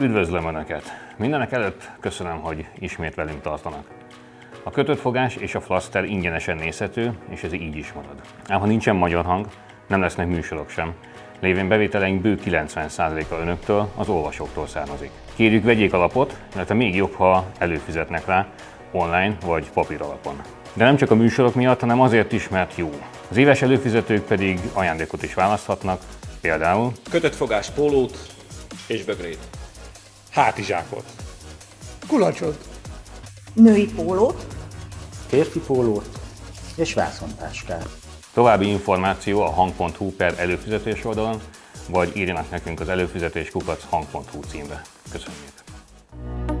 Üdvözlöm Önöket! Mindenek előtt köszönöm, hogy ismét velünk tartanak. A kötött fogás és a flaster ingyenesen nézhető, és ez így is marad. Ám ha nincsen magyar hang, nem lesznek műsorok sem, lévén bevételeink bő 90%-a önöktől, az olvasóktól származik. Kérjük vegyék alapot, illetve még jobb, ha előfizetnek rá, online vagy papír alapon. De nem csak a műsorok miatt, hanem azért is, mert jó. Az éves előfizetők pedig ajándékot is választhatnak, például Kötött fogás pólót és bögrét. Hátizsákot, Kulacsot. női pólót, férfi pólót és vászontáskát. további információ a hang.hu per előfizetés oldalon, vagy írjanak nekünk az előfizetés kukac hang.hu címre. Köszönjük!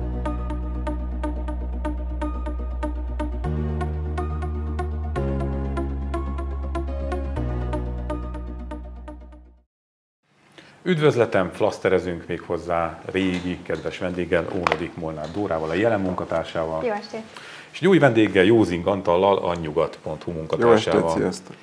Üdvözletem, flaszterezünk még hozzá régi, kedves vendéggel, Ónodik Molnár Dórával, a jelen munkatársával. Jó estét! És egy új vendéggel, Józing Antallal, a nyugat.hu Jó munkatársával. estét, sziasztok!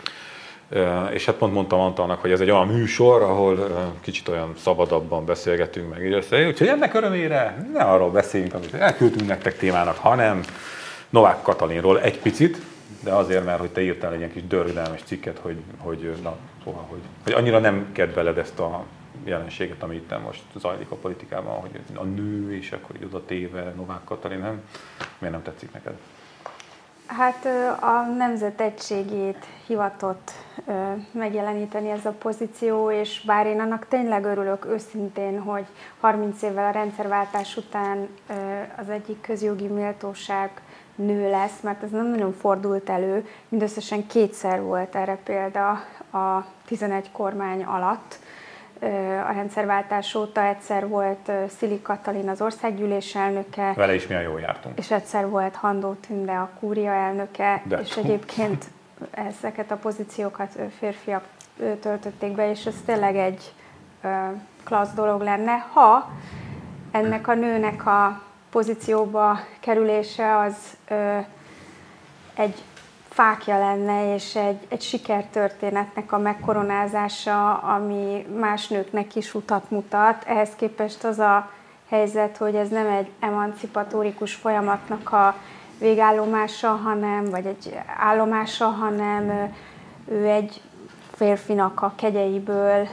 És hát pont mondtam Antalnak, hogy ez egy olyan műsor, ahol kicsit olyan szabadabban beszélgetünk meg. így össze. Úgyhogy ennek örömére ne arról beszéljünk, amit elküldtünk nektek témának, hanem Novák Katalinról egy picit, de azért, mert hogy te írtál egy ilyen kis dörgdelmes cikket, hogy, hogy, na, szóval, hogy, hogy annyira nem kedveled ezt a jelenséget, ami itt most zajlik a politikában, hogy a nő, és akkor így oda téve Novák Katalin, nem? Miért nem tetszik neked? Hát a nemzet egységét hivatott megjeleníteni ez a pozíció, és bár én annak tényleg örülök őszintén, hogy 30 évvel a rendszerváltás után az egyik közjogi méltóság nő lesz, mert ez nem nagyon fordult elő, mindösszesen kétszer volt erre példa a 11 kormány alatt. A rendszerváltás óta egyszer volt Szili Katalin az országgyűlés elnöke, Vele is milyen jól jártunk. és egyszer volt Handó Tünde a kúria elnöke, De- és egyébként ezeket a pozíciókat férfiak töltötték be, és ez tényleg egy klassz dolog lenne, ha ennek a nőnek a pozícióba kerülése az egy fákja lenne, és egy, egy sikertörténetnek a megkoronázása, ami más nőknek is utat mutat. Ehhez képest az a helyzet, hogy ez nem egy emancipatórikus folyamatnak a végállomása, hanem, vagy egy állomása, hanem ő egy férfinak a kegyeiből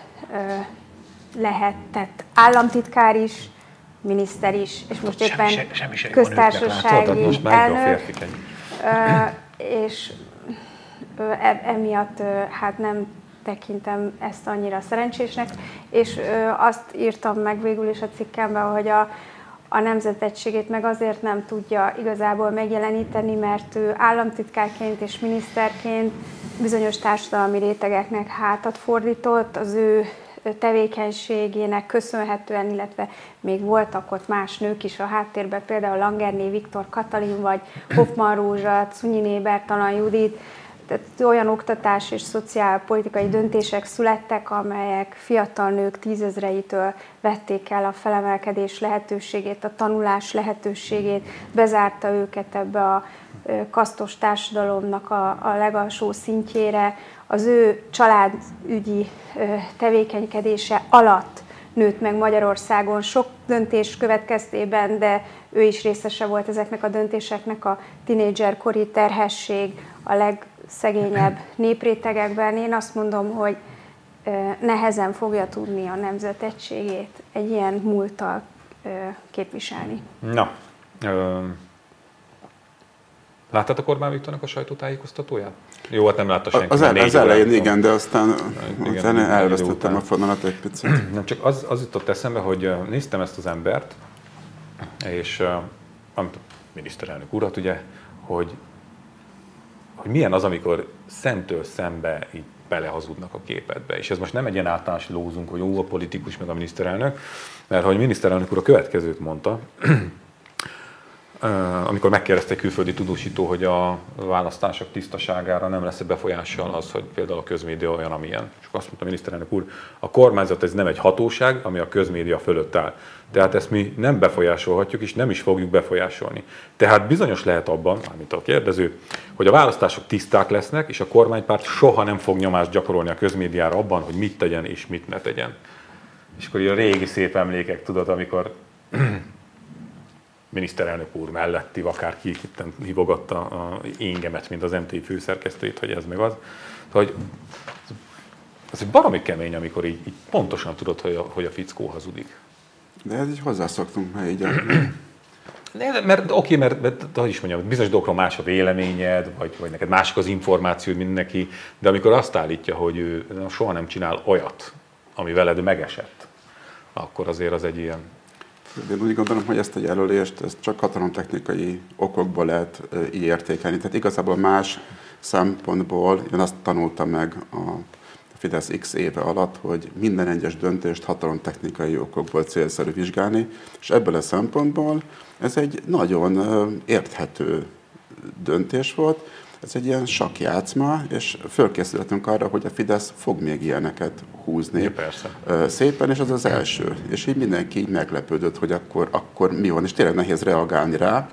lehetett államtitkár is, miniszter is, és most éppen köztársasági most meg a elnök. Ö, és e- emiatt hát nem tekintem ezt annyira szerencsésnek, és azt írtam meg végül is a cikkemben, hogy a, a nemzetegységét meg azért nem tudja igazából megjeleníteni, mert ő államtitkárként és miniszterként bizonyos társadalmi rétegeknek hátat fordított, az ő tevékenységének köszönhetően, illetve még voltak ott más nők is a háttérben, például Langerné Viktor Katalin, vagy Hoffman Rózsa, Cunyiné Bertalan Judit, tehát olyan oktatás és szociálpolitikai döntések születtek, amelyek fiatal nők tízezreitől vették el a felemelkedés lehetőségét, a tanulás lehetőségét, bezárta őket ebbe a kasztos társadalomnak a, a legalsó szintjére. Az ő családügyi tevékenykedése alatt nőtt meg Magyarországon sok döntés következtében, de ő is részese volt ezeknek a döntéseknek a tinédzserkori terhesség a legszegényebb néprétegekben. Én azt mondom, hogy nehezen fogja tudni a nemzetegységét egy ilyen múlttal képviselni. Na, láttad Orbán Viktornak a sajtótájékoztatóját? Jó, hát nem látta senki. Az, el, az elején órától. igen, de aztán Igen, idő elvesztettem a fonalat egy picit. Nem csak az, az jutott eszembe, hogy néztem ezt az embert, és amit a miniszterelnök urat, ugye, hogy, hogy milyen az, amikor szemtől szembe így belehazudnak a képedbe. És ez most nem egy ilyen általános lózunk, hogy jó a politikus, meg a miniszterelnök, mert hogy a miniszterelnök úr a következőt mondta, amikor megkérdezte külföldi tudósító, hogy a választások tisztaságára nem lesz befolyással az, hogy például a közmédia olyan, amilyen. És azt mondta a miniszterelnök úr, a kormányzat ez nem egy hatóság, ami a közmédia fölött áll. Tehát ezt mi nem befolyásolhatjuk, és nem is fogjuk befolyásolni. Tehát bizonyos lehet abban, mint a kérdező, hogy a választások tiszták lesznek, és a kormánypárt soha nem fog nyomást gyakorolni a közmédiára abban, hogy mit tegyen és mit ne tegyen. És akkor a régi szép emlékek, tudod, amikor miniszterelnök úr melletti, akárki itt hívogatta a éngemet, mint az MT főszerkesztőjét, hogy ez meg az. Hogy ez egy baromi kemény, amikor így, így pontosan tudod, hogy a, hogy a fickó hazudik. De ez így hozzászoktunk már így. Ne, mert oké, mert, mert, hogy is mondjam, bizonyos dolgokról más a véleményed, vagy, vagy neked másik az információ, mint neki, de amikor azt állítja, hogy ő soha nem csinál olyat, ami veled megesett, akkor azért az egy ilyen... Én úgy gondolom, hogy ezt a jelölést ezt csak katalomtechnikai okokból lehet így értékelni. Tehát igazából más szempontból én azt tanultam meg a Fidesz X éve alatt, hogy minden egyes döntést hatalomtechnikai okokból célszerű vizsgálni, és ebből a szempontból ez egy nagyon érthető döntés volt, ez egy ilyen sakjátszma, és fölkészülhetünk arra, hogy a Fidesz fog még ilyeneket húzni. Ja, persze. Szépen, és az az első. És így mindenki így meglepődött, hogy akkor, akkor mi van, és tényleg nehéz reagálni rá,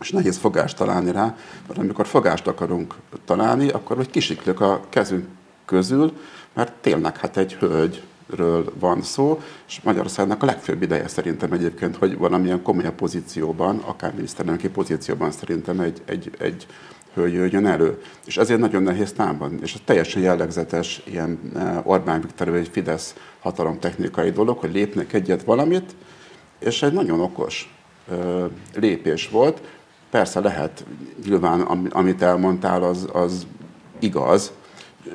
és nehéz fogást találni rá, mert amikor fogást akarunk találni, akkor hogy kisiklök a kezünk közül, mert tényleg hát egy hölgyről van szó, és Magyarországnak a legfőbb ideje szerintem egyébként, hogy valamilyen komolyabb pozícióban, akár miniszterelnöki pozícióban szerintem egy, egy, egy hölgy jöjjön elő. És ezért nagyon nehéz támadni. És ez teljesen jellegzetes ilyen eh, Orbán Viktor egy Fidesz hatalomtechnikai dolog, hogy lépnek egyet valamit, és egy nagyon okos ö, lépés volt. Persze lehet, nyilván amit elmondtál, az, az igaz,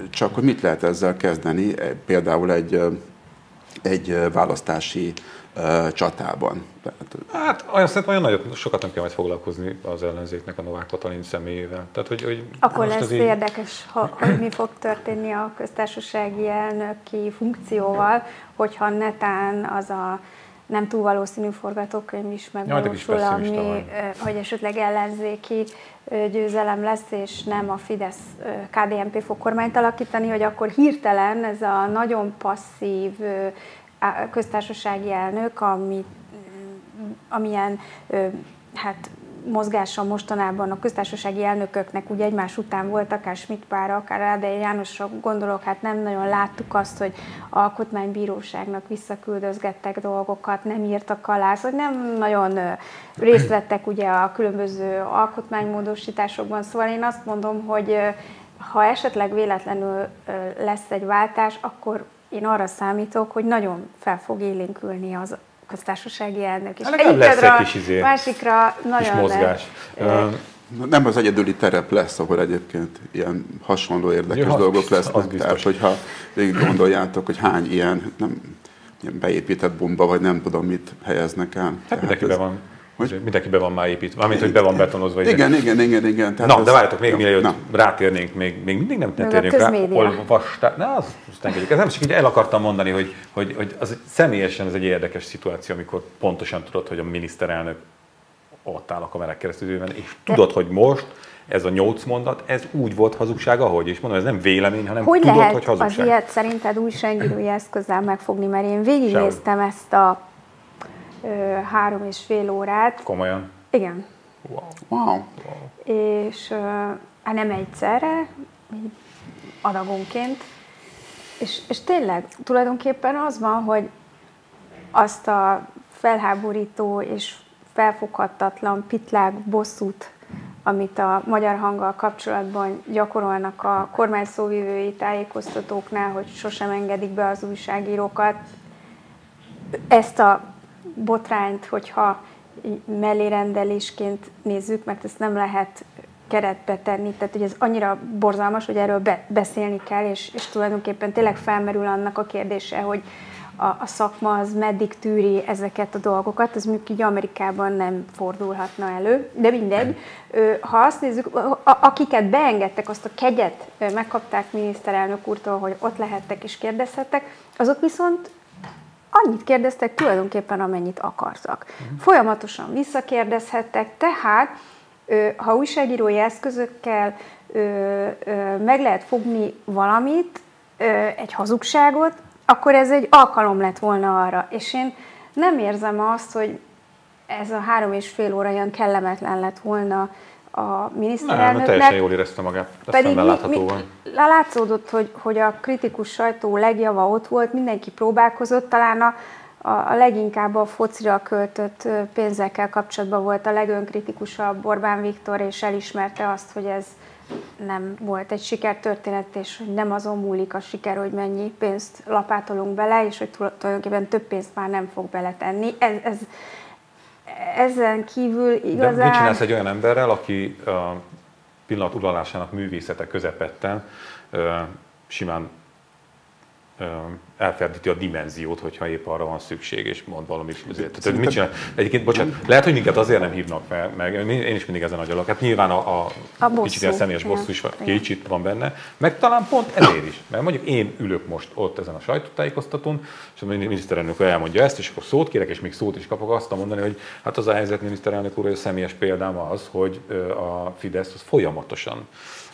csak hogy mit lehet ezzel kezdeni, például egy, egy választási csatában. Hát olyan szerintem olyan nagyon sokat nem kell majd foglalkozni az ellenzéknek a Novák Katalin személyével. Tehát, hogy, hogy Akkor lesz így... érdekes, ha, hogy mi fog történni a köztársasági elnöki funkcióval, hogyha netán az a nem túl valószínű forgatókönyv is megvalósul, ami, hogy esetleg ellenzéki győzelem lesz, és nem a Fidesz KDNP fog kormányt alakítani, hogy akkor hirtelen ez a nagyon passzív köztársasági elnök, ami, amilyen hát mozgása mostanában a köztársasági elnököknek úgy egymás után volt, akár Schmidt pár, akár Ádei Jánosra gondolok, hát nem nagyon láttuk azt, hogy alkotmánybíróságnak visszaküldözgettek dolgokat, nem írtak alá, szóval nem nagyon részt vettek ugye a különböző alkotmánymódosításokban, szóval én azt mondom, hogy ha esetleg véletlenül lesz egy váltás, akkor én arra számítok, hogy nagyon fel fog élénkülni az köztársasági elnök. És hát lesz egy kis izé, másikra nagyon kis mozgás. Le, nem az egyedüli terep lesz, ahol egyébként ilyen hasonló érdekes ja, dolgok lesznek. Az Tehát, hogyha végig gondoljátok, hogy hány ilyen, nem, ilyen beépített bomba, vagy nem tudom mit helyeznek el. Hát mindenkiben van hogy? Mindenki van már építve, mármint, hogy be van betonozva. Igen, igen, igen, igen, igen. Tehát Na, ez... de várjatok, még mielőtt na. rátérnénk, még, még mindig nem térnénk rá. Olvastál, na, azt, azt engedjük. Ez nem csak így el akartam mondani, hogy, hogy, hogy az, személyesen ez egy érdekes szituáció, amikor pontosan tudod, hogy a miniszterelnök ott áll a kamerák keresztül, és tudod, hogy most ez a nyolc mondat, ez úgy volt hazugság, ahogy, és mondom, ez nem vélemény, hanem hogy tudod, lehet hogy hazugság. az ilyet szerinted újságírói eszközzel megfogni, mert én végignéztem ezt a három és fél órát. Komolyan? Igen. Wow. wow. És hát nem egyszerre, adagonként. És, és tényleg tulajdonképpen az van, hogy azt a felháborító és felfoghatatlan pitlág bosszút, amit a magyar hanggal kapcsolatban gyakorolnak a kormány szóvivői tájékoztatóknál, hogy sosem engedik be az újságírókat. Ezt a botrányt, hogyha mellérendelésként nézzük, mert ezt nem lehet keretbe tenni, tehát hogy ez annyira borzalmas, hogy erről be, beszélni kell, és, és tulajdonképpen tényleg felmerül annak a kérdése, hogy a, a szakma az meddig tűri ezeket a dolgokat, ez mondjuk így Amerikában nem fordulhatna elő, de mindegy. Ha azt nézzük, akiket beengedtek, azt a kegyet megkapták miniszterelnök úrtól, hogy ott lehettek és kérdezhettek, azok viszont annyit kérdeztek tulajdonképpen, amennyit akartak. Uh-huh. Folyamatosan visszakérdezhettek, tehát ha újságírói eszközökkel meg lehet fogni valamit, egy hazugságot, akkor ez egy alkalom lett volna arra. És én nem érzem azt, hogy ez a három és fél óra olyan kellemetlen lett volna a miniszterelnöknek. Nem, teljesen jól érezte magát, pedig mi, mi, látszódott, hogy, hogy a kritikus sajtó legjava ott volt, mindenki próbálkozott, talán a a, a leginkább a focira költött pénzekkel kapcsolatban volt a legönkritikusabb Orbán Viktor, és elismerte azt, hogy ez nem volt egy sikertörténet, és hogy nem azon múlik a siker, hogy mennyi pénzt lapátolunk bele, és hogy tulajdonképpen több pénzt már nem fog beletenni. Ez, ez, ezen kívül igazán... De mit csinálsz egy olyan emberrel, aki a pillanat uralásának művészete közepette simán elferdíti a dimenziót, hogyha épp arra van szükség, és mond valamit. Tehát, mit csinál? Egyébként, bocsánat, lehet, hogy minket azért nem hívnak fel, meg én is mindig ezen agyalok. Hát nyilván a, a, a bosszú. kicsit ilyen személyes bosszú is kicsit van benne, meg talán pont ezért is. Mert mondjuk én ülök most ott ezen a sajtótájékoztatón, és a miniszterelnök elmondja ezt, és akkor szót kérek, és még szót is kapok azt mondani, hogy hát az a helyzet miniszterelnök úr, hogy a személyes példám az, hogy a Fidesz az folyamatosan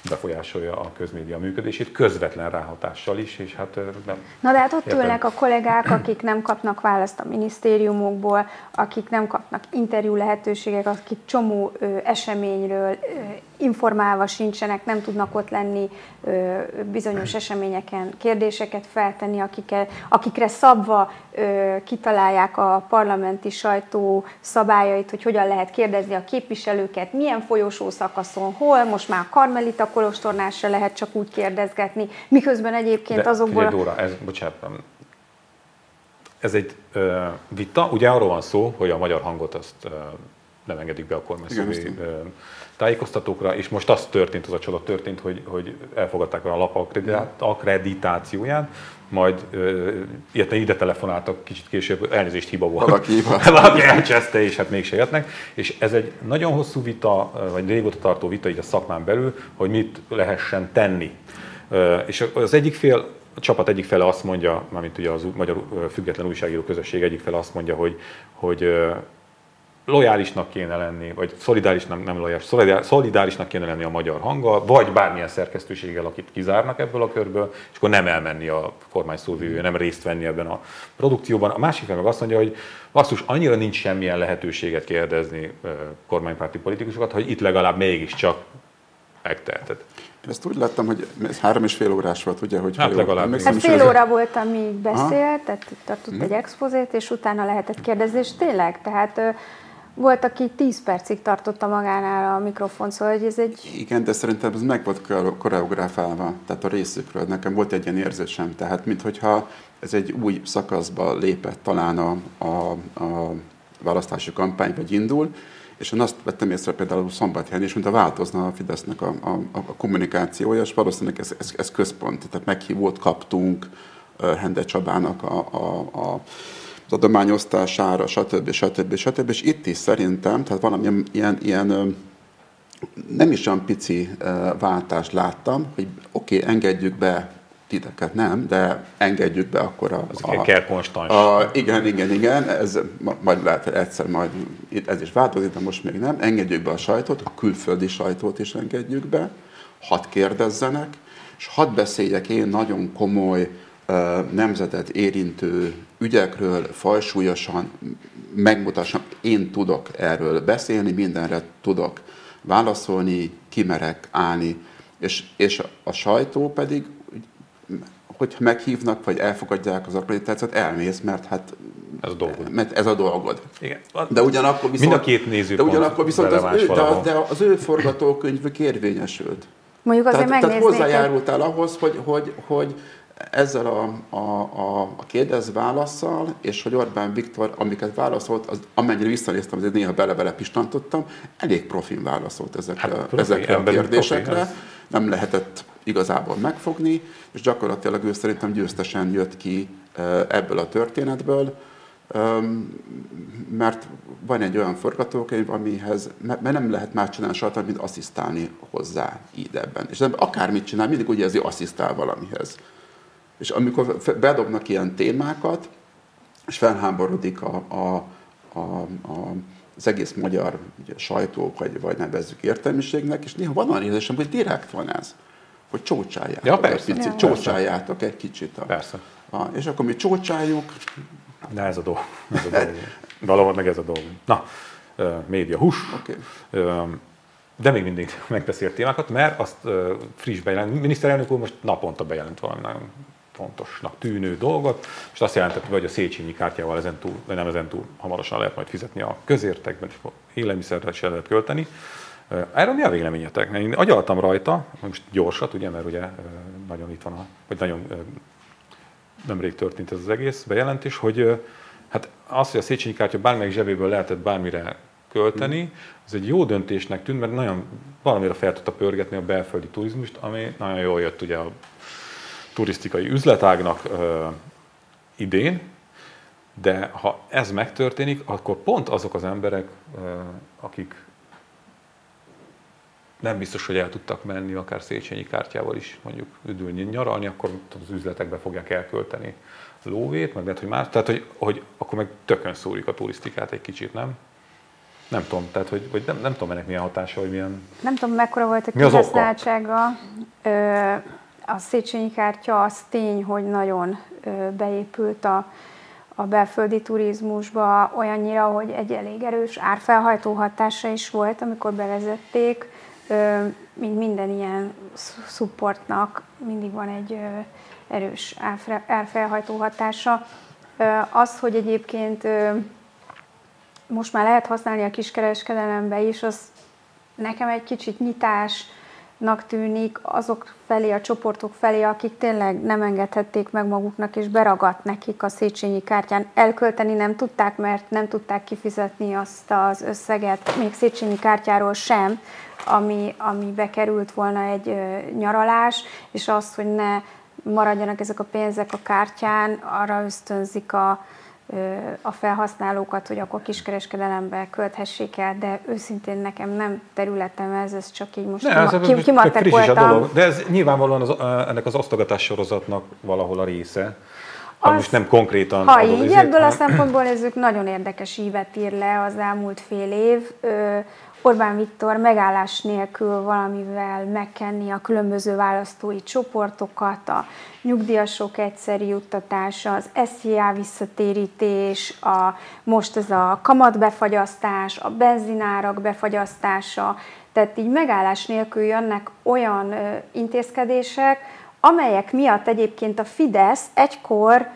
befolyásolja a közmédia működését, közvetlen ráhatással is, és hát nem. Na de hát ott értem. ülnek a kollégák, akik nem kapnak választ a minisztériumokból, akik nem kapnak interjú lehetőségek, akik csomó ö, eseményről ö, informálva sincsenek, nem tudnak ott lenni ö, bizonyos eseményeken, kérdéseket feltenni, akikkel, akikre szabva ö, kitalálják a parlamenti sajtó szabályait, hogy hogyan lehet kérdezni a képviselőket, milyen folyosó szakaszon, hol, most már a Karmelita kolostornál se lehet csak úgy kérdezgetni, miközben egyébként De, azokból... Figyelj, Dóra, ez, bocsánat, ez egy ö, vita, ugye arról van szó, hogy a magyar hangot azt ö, nem engedik be a kormányzói tájékoztatókra, és most az történt, az a csoda történt, hogy, hogy elfogadták a lap akkreditációját, majd illetve ide telefonáltak kicsit később, elnézést hiba volt. Valaki. Valaki elcseszte, és hát mégse jöttnek. És ez egy nagyon hosszú vita, vagy régóta tartó vita így a szakmán belül, hogy mit lehessen tenni. És az egyik fél, a csapat egyik fele azt mondja, mármint ugye az magyar független újságíró közösség egyik fele azt mondja, hogy, hogy lojálisnak kéne lenni, vagy szolidáris, nem, lojális, szolidárisnak kéne lenni a magyar hanggal, vagy bármilyen szerkesztőséggel, akit kizárnak ebből a körből, és akkor nem elmenni a kormány szóvivő, nem részt venni ebben a produkcióban. A másik meg azt mondja, hogy basszus, annyira nincs semmilyen lehetőséget kérdezni kormánypárti politikusokat, hogy itt legalább mégiscsak megteheted. Ezt úgy láttam, hogy ez három és fél órás volt, ugye, hogy hát legalább. Hát fél óra volt, amíg beszélt, tehát tartott egy expozét, és utána lehetett kérdezni, és tényleg, tehát volt, aki 10 percig tartotta magánál a mikrofon, szóval hogy ez egy... Igen, de szerintem ez meg volt koreografálva, tehát a részükről. Nekem volt egy ilyen érzésem, tehát minthogyha ez egy új szakaszba lépett talán a, a, a választási kampány, vagy indul, és én azt vettem észre például Szombathelyen is, mint a változna a Fidesznek a, a, a kommunikációja, és valószínűleg ez, ez, ez központ, tehát meghívót kaptunk Hende Csabának a, a, a az adományosztására, stb. stb. stb. És itt is szerintem, tehát valami ilyen, ilyen nem is olyan pici váltást láttam, hogy oké, okay, engedjük be titeket nem, de engedjük be akkor a... Az a, kell konstans. A, igen, igen, igen, ez majd lehet, egyszer majd ez is változik, de most még nem. Engedjük be a sajtót, a külföldi sajtót is engedjük be, hadd kérdezzenek, és hadd beszéljek én nagyon komoly nemzetet érintő ügyekről fajsúlyosan megmutassam, én tudok erről beszélni, mindenre tudok válaszolni, kimerek állni, és, és a sajtó pedig, hogyha meghívnak, vagy elfogadják az akkreditációt, elmész, mert hát ez a dolgod. Mert ez a dolgod. Igen. De ugyanakkor viszont, Mind a két néző. de ugyanakkor viszont az ő, de, de az ő forgatókönyvük érvényesült. Mondjuk azért tehát, tehát hozzájárultál ahhoz, hogy, hogy, hogy ezzel a, a, a, a kérdez-válaszsal, és hogy Orbán Viktor, amiket válaszolt, az, amennyire visszanéztem, azért néha bele-bele pistantottam, elég profin válaszolt ezekre, hát, profi, ezekre a kérdésekre. Profi, nem lehetett igazából megfogni, és gyakorlatilag ő szerintem győztesen jött ki ebből a történetből, mert van egy olyan forgatókönyv, amihez, mert nem lehet más csinálni saját, mint asszisztálni hozzá így ebben. És akármit csinál, mindig ugye ez asszisztál valamihez. És amikor bedobnak ilyen témákat, és felháborodik a, a, a, a, az egész magyar ugye, sajtó, vagy, vagy nevezzük értelmiségnek, és néha van olyan érzésem, hogy direkt van ez, hogy csócsáljátok ja, persze. egy picit, ja, csócsáljátok egy kicsit. A, persze. A, és akkor mi csócsáljuk. De ez a dolog. Ez a dolog. Valahol meg ez a dolog. Na, média hús. Okay. De még mindig megbeszélt témákat, mert azt friss bejelent, miniszterelnök úr most naponta bejelent valami nagyon fontosnak tűnő dolgot, és azt jelentette, hogy a Széchenyi kártyával ezen túl, vagy nem ezen túl hamarosan lehet majd fizetni a közértekben, és élelmiszerre se lehet költeni. Erről mi a véleményetek? Én agyaltam rajta, most gyorsat, ugye, mert ugye nagyon itt van, a, vagy nagyon nemrég történt ez az egész bejelentés, hogy hát az, hogy a Széchenyi kártya bármelyik zsebéből lehetett bármire költeni, az egy jó döntésnek tűnt, mert nagyon valamire fel tudta pörgetni a belföldi turizmust, ami nagyon jól jött ugye a turisztikai üzletágnak ö, idén, de ha ez megtörténik, akkor pont azok az emberek, ö, akik nem biztos, hogy el tudtak menni, akár Széchenyi kártyával is mondjuk üdülni, nyaralni, akkor az üzletekbe fogják elkölteni lóvét, meg lehet, hogy más. Tehát, hogy, hogy akkor meg tökön szúrik a turisztikát egy kicsit, nem? Nem tudom, tehát, hogy, hogy nem, nem tudom ennek milyen hatása, hogy milyen... Nem tudom, mekkora volt a kihasználtsága. A Széchenyi kártya az tény, hogy nagyon beépült a, a belföldi turizmusba olyannyira, hogy egy elég erős árfelhajtó hatása is volt, amikor bevezették mint minden ilyen supportnak mindig van egy erős árfelhajtó hatása. Az, hogy egyébként most már lehet használni a kiskereskedelembe is, az nekem egy kicsit nyitásnak tűnik azok felé, a csoportok felé, akik tényleg nem engedhették meg maguknak, és beragadt nekik a Széchenyi kártyán. Elkölteni nem tudták, mert nem tudták kifizetni azt az összeget, még Széchenyi kártyáról sem, ami, ami bekerült volna egy nyaralás, és az, hogy ne maradjanak ezek a pénzek a kártyán, arra ösztönzik a, a felhasználókat, hogy akkor kiskereskedelembe költhessék el, de őszintén nekem nem területem ez, ez csak így most ne, kima, kim, kimatekoltam. De ez nyilvánvalóan az, ennek az osztogatás sorozatnak valahol a része. Ha az, most nem konkrétan... Ha így, ebből a szempontból nézzük, nagyon érdekes ívet ír le az elmúlt fél év. Orbán Viktor megállás nélkül valamivel megkenni a különböző választói csoportokat, a nyugdíjasok egyszeri juttatása, az SZIA visszatérítés, a, most ez a kamatbefagyasztás, a benzinárak befagyasztása, tehát így megállás nélkül jönnek olyan intézkedések, amelyek miatt egyébként a Fidesz egykor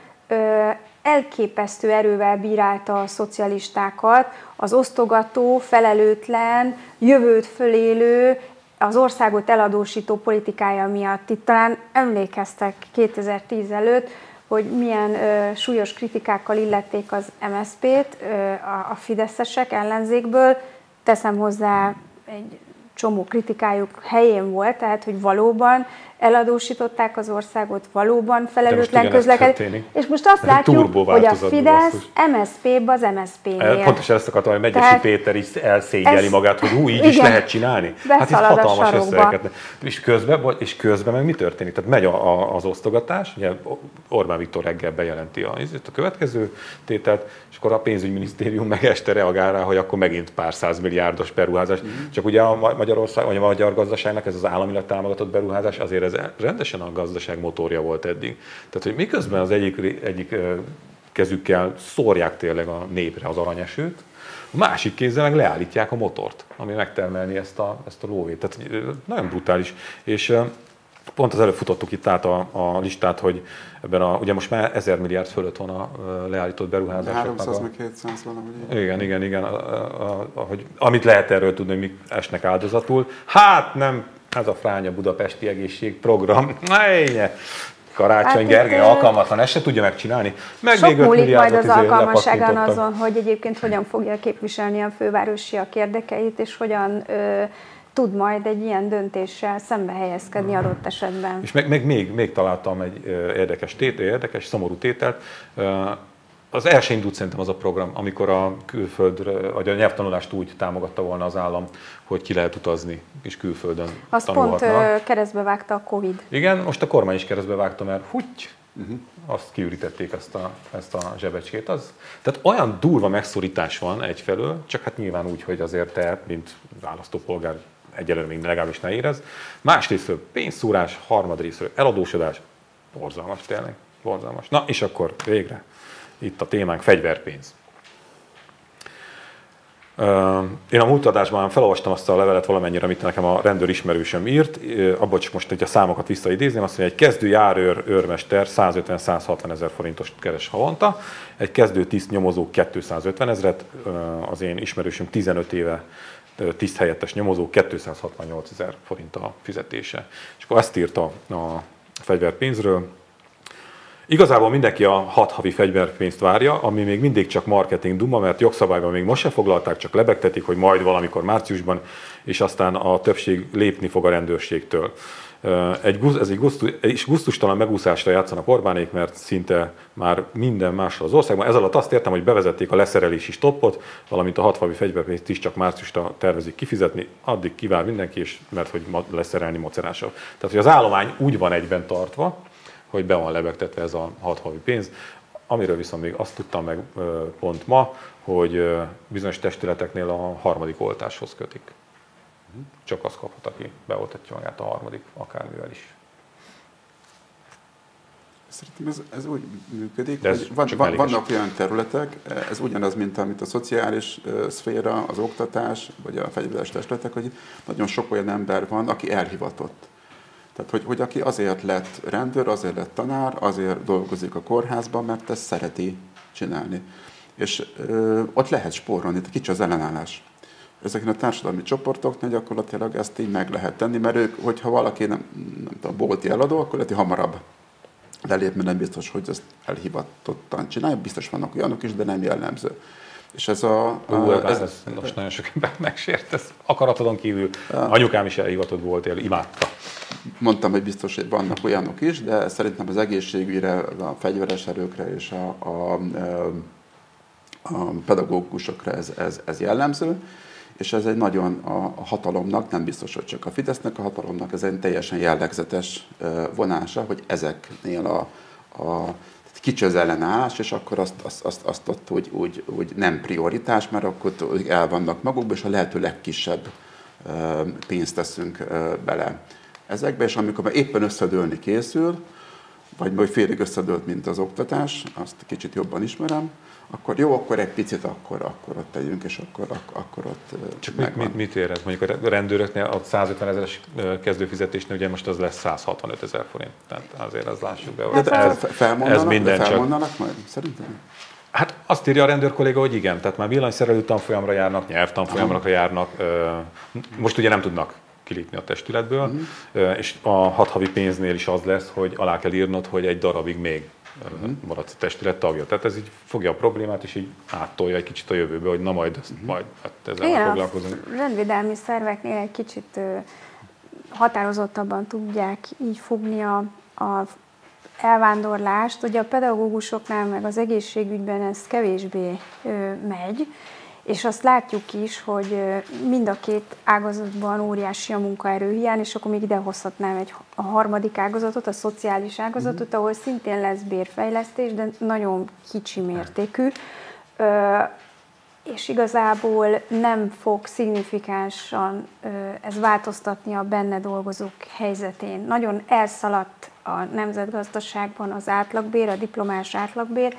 elképesztő erővel bírálta a szocialistákat, az osztogató, felelőtlen, jövőt fölélő, az országot eladósító politikája miatt. Itt talán emlékeztek 2010 előtt, hogy milyen ö, súlyos kritikákkal illették az MSZP-t, a, a fideszesek ellenzékből. Teszem hozzá egy csomó kritikájuk helyén volt, tehát hogy valóban eladósították az országot, valóban felelőtlen közlekedés. És most azt látjuk, hogy a Fidesz MSZP-be az MSZP-nél. Pontosan ezt akartam, hogy Megyesi Tehát Péter is elszégyeli ez, magát, hogy úgy is lehet csinálni. Hát itt hatalmas összegeket. És közben, és közben meg mi történik? Tehát megy a, a, az osztogatás, ugye Orbán Viktor reggel bejelenti a, a következő tételt, és akkor a pénzügyminisztérium meg este reagál rá, hogy akkor megint pár milliárdos beruházás. Mm. Csak ugye a Magyarország, vagy a magyar gazdaságnak ez az államilag támogatott beruházás azért ez rendesen a gazdaság motorja volt eddig. Tehát, hogy miközben az egyik, egyik kezükkel szórják tényleg a népre az aranyesőt, a másik kézzel meg leállítják a motort, ami megtermelni ezt a, ezt a lóvét. Tehát nagyon brutális. És pont az előbb futottuk itt át a, a listát, hogy ebben a, ugye most már 1000 milliárd fölött van a leállított beruházások. 300 meg 700 valami. Igen, igen, igen. A, a, a, hogy, amit lehet erről tudni, hogy mik esnek áldozatul. Hát nem, ez a Fránya Budapesti Egészségprogram. Ejje! Karácsony hát Gergely alkalmatlan, ezt se tudja megcsinálni. Meg sok még múlik majd az izé alkalmasságán azon, hogy egyébként hogyan fogja képviselni a fővárosiak érdekeit, és hogyan ö, tud majd egy ilyen döntéssel szembe helyezkedni adott esetben. És meg, meg még, még találtam egy érdekes, tét, érdekes, szomorú tételt. Az első indult szerintem az a program, amikor a külföldre, vagy a nyelvtanulást úgy támogatta volna az állam, hogy ki lehet utazni, és külföldön Azt pont keresztbe vágta a Covid. Igen, most a kormány is keresztbe vágta, mert húgy, uh-huh. azt kiürítették ezt a, ezt a zsebecskét. Az, tehát olyan durva megszorítás van egyfelől, csak hát nyilván úgy, hogy azért te, mint választópolgár egyelőre még legalábbis ne érez. Másrésztről pénzszúrás, harmadrésztről eladósodás, borzalmas tényleg, borzalmas. Na és akkor végre itt a témánk fegyverpénz. Én a múlt adásban felolvastam azt a levelet valamennyire, amit nekem a rendőr ismerősöm írt. Abban csak most egy a számokat visszaidézném, azt mondja, egy kezdő járőr őrmester 150-160 ezer forintos keres havonta, egy kezdő tiszt nyomozó 250 ezeret, az én ismerősöm 15 éve tiszt helyettes nyomozó 268 ezer forint a fizetése. És akkor azt írta a fegyverpénzről, Igazából mindenki a hat havi fegyverpénzt várja, ami még mindig csak marketing duma, mert jogszabályban még most se foglalták, csak lebegtetik, hogy majd valamikor márciusban, és aztán a többség lépni fog a rendőrségtől. Egy, ez egy gusztus, és gusztustalan megúszásra játszanak Orbánék, mert szinte már minden máshol az országban. Ez alatt azt értem, hogy bevezették a leszerelési stoppot, valamint a hatvavi fegyverpénzt is csak márciusra tervezik kifizetni, addig kivár mindenki, és mert hogy leszerelni mocerásabb. Tehát, hogy az állomány úgy van egyben tartva, hogy be van lebegtetve ez a hat havi pénz. Amiről viszont még azt tudtam meg pont ma, hogy bizonyos testületeknél a harmadik oltáshoz kötik. Csak az kaphat, aki beoltatja magát a harmadik akármivel is. Szerintem ez, ez úgy működik, ez hogy van, van, vannak olyan területek, ez ugyanaz, mint amit a szociális szféra, az oktatás, vagy a fegyveres testületek, hogy nagyon sok olyan ember van, aki elhivatott. Tehát, hogy, hogy aki azért lett rendőr, azért lett tanár, azért dolgozik a kórházban, mert ezt szereti csinálni. És ö, ott lehet spórolni, kicsi az ellenállás. Ezeken a társadalmi csoportoknál gyakorlatilag ezt így meg lehet tenni, mert ők, hogyha valaki nem, nem tudom, bolti eladó, akkor lehet, hamarabb lelép, mert nem biztos, hogy ezt elhivatottan csinálja. Biztos vannak olyanok is, de nem jellemző. És ez a... Ú, ez, ez, ez most nagyon sok ember megsért, ez akaratodon kívül. Ja. Anyukám is elhivatott volt, él, imádta. Mondtam, hogy biztos, hogy vannak olyanok is, de szerintem az egészségügyre, a fegyveres erőkre és a, a, a pedagógusokra ez, ez, ez jellemző és ez egy nagyon a hatalomnak, nem biztos, hogy csak a Fidesznek a hatalomnak, ez egy teljesen jellegzetes vonása, hogy ezeknél a, a kicsi és akkor azt, azt, azt, azt ott úgy, úgy, úgy nem prioritás, mert akkor el vannak magukba, és a lehető legkisebb pénzt teszünk bele ezekbe, és amikor már éppen összedőlni készül, vagy majd félig összedőlt, mint az oktatás, azt kicsit jobban ismerem, akkor jó, akkor egy picit akkor, akkor ott tegyünk, és akkor, akkor, akkor ott Csak mit, mit, mit ér ez? Mondjuk a rendőröknél a 150 ezeres kezdőfizetésnél ugye most az lesz 165 ezer forint. Tehát azért az lássuk be, hogy ez, ez minden felmondanak csak... majd, szerintem? Hát azt írja a rendőr kolléga, hogy igen, tehát már villanyszerelő tanfolyamra járnak, nyelvtanfolyamra járnak, most ugye nem tudnak kilépni a testületből, uh-huh. és a hat havi pénznél is az lesz, hogy alá kell írnod, hogy egy darabig még uh-huh. maradsz a testület tagja. Tehát ez így fogja a problémát, és így áttolja egy kicsit a jövőbe, hogy na majd, ezt, uh-huh. majd hát ezzel Igen, foglalkozunk. A rendvédelmi szerveknél egy kicsit határozottabban tudják így fogni a, a elvándorlást. Ugye a pedagógusoknál, meg az egészségügyben ez kevésbé ö, megy, és azt látjuk is, hogy mind a két ágazatban óriási a munkaerőhiány, és akkor még ide hozhatnám egy a harmadik ágazatot, a szociális ágazatot, ahol szintén lesz bérfejlesztés, de nagyon kicsi mértékű, és igazából nem fog szignifikánsan ez változtatni a benne dolgozók helyzetén. Nagyon elszaladt a nemzetgazdaságban az átlagbér, a diplomás átlagbér,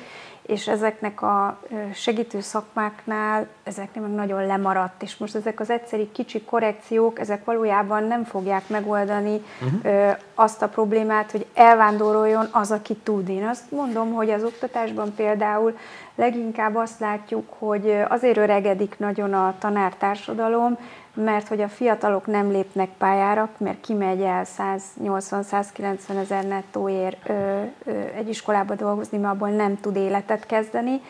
és ezeknek a segítő szakmáknál ezeknél meg nagyon lemaradt, és most ezek az egyszerű kicsi korrekciók, ezek valójában nem fogják megoldani uh-huh. azt a problémát, hogy elvándoroljon az, aki tud. Én azt mondom, hogy az oktatásban például leginkább azt látjuk, hogy azért öregedik nagyon a tanártársadalom, mert hogy a fiatalok nem lépnek pályára, mert kimegy el 180-190 ezer nettóért ö, ö, egy iskolába dolgozni, mert abból nem tud életet kezdeni,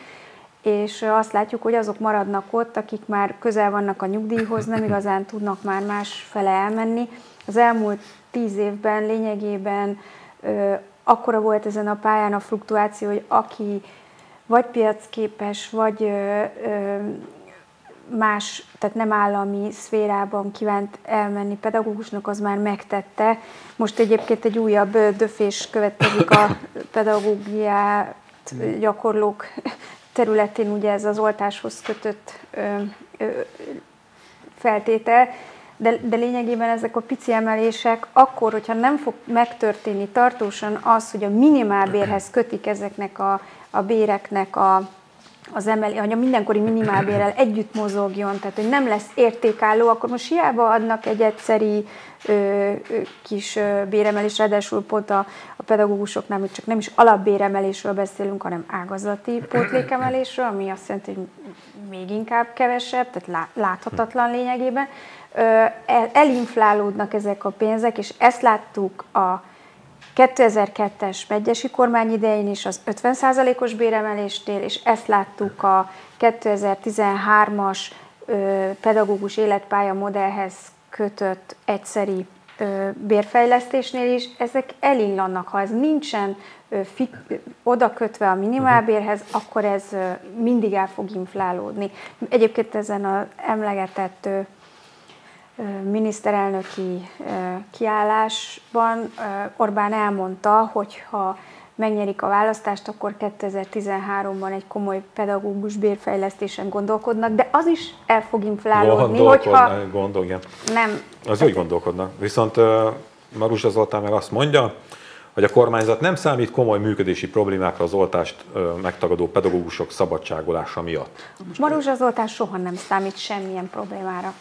és azt látjuk, hogy azok maradnak ott, akik már közel vannak a nyugdíjhoz, nem igazán tudnak már más fele elmenni. Az elmúlt tíz évben lényegében ö, akkora volt ezen a pályán a fluktuáció, hogy aki vagy piacképes, vagy ö, ö, más, tehát nem állami szférában kívánt elmenni. Pedagógusnak, az már megtette. Most egyébként egy újabb döfés következik a pedagógiát gyakorlók területén, ugye ez az oltáshoz kötött feltétel, de, de lényegében ezek a pici emelések akkor, hogyha nem fog megtörténni tartósan az, hogy a minimálbérhez kötik ezeknek a, a béreknek a az emeli, hogy a mindenkori minimálbérrel együtt mozogjon, tehát hogy nem lesz értékálló, akkor most hiába adnak egy egyszeri ö, ö, kis ö, béremelés, ráadásul pont a, a pedagógusoknál még csak nem is alapbéremelésről beszélünk, hanem ágazati pótlékemelésről, ami azt jelenti, hogy még inkább kevesebb, tehát lá, láthatatlan lényegében. Ö, el, elinflálódnak ezek a pénzek, és ezt láttuk a 2002-es megyesi kormány idején is az 50%-os béremelésnél, és ezt láttuk a 2013-as pedagógus életpálya modellhez kötött egyszeri bérfejlesztésnél is, ezek elillannak. Ha ez nincsen oda kötve a minimálbérhez, akkor ez mindig el fog inflálódni. Egyébként ezen az emlegetett miniszterelnöki kiállásban Orbán elmondta, hogy ha megnyerik a választást, akkor 2013-ban egy komoly pedagógus bérfejlesztésen gondolkodnak, de az is el fog inflálódni, hogyha... Gondol, igen. Nem. Az úgy gondolkodnak. Viszont Maruzsa Zoltán meg azt mondja, hogy a kormányzat nem számít komoly működési problémákra az oltást megtagadó pedagógusok szabadságolása miatt. Maruzsa Zoltán soha nem számít semmilyen problémára.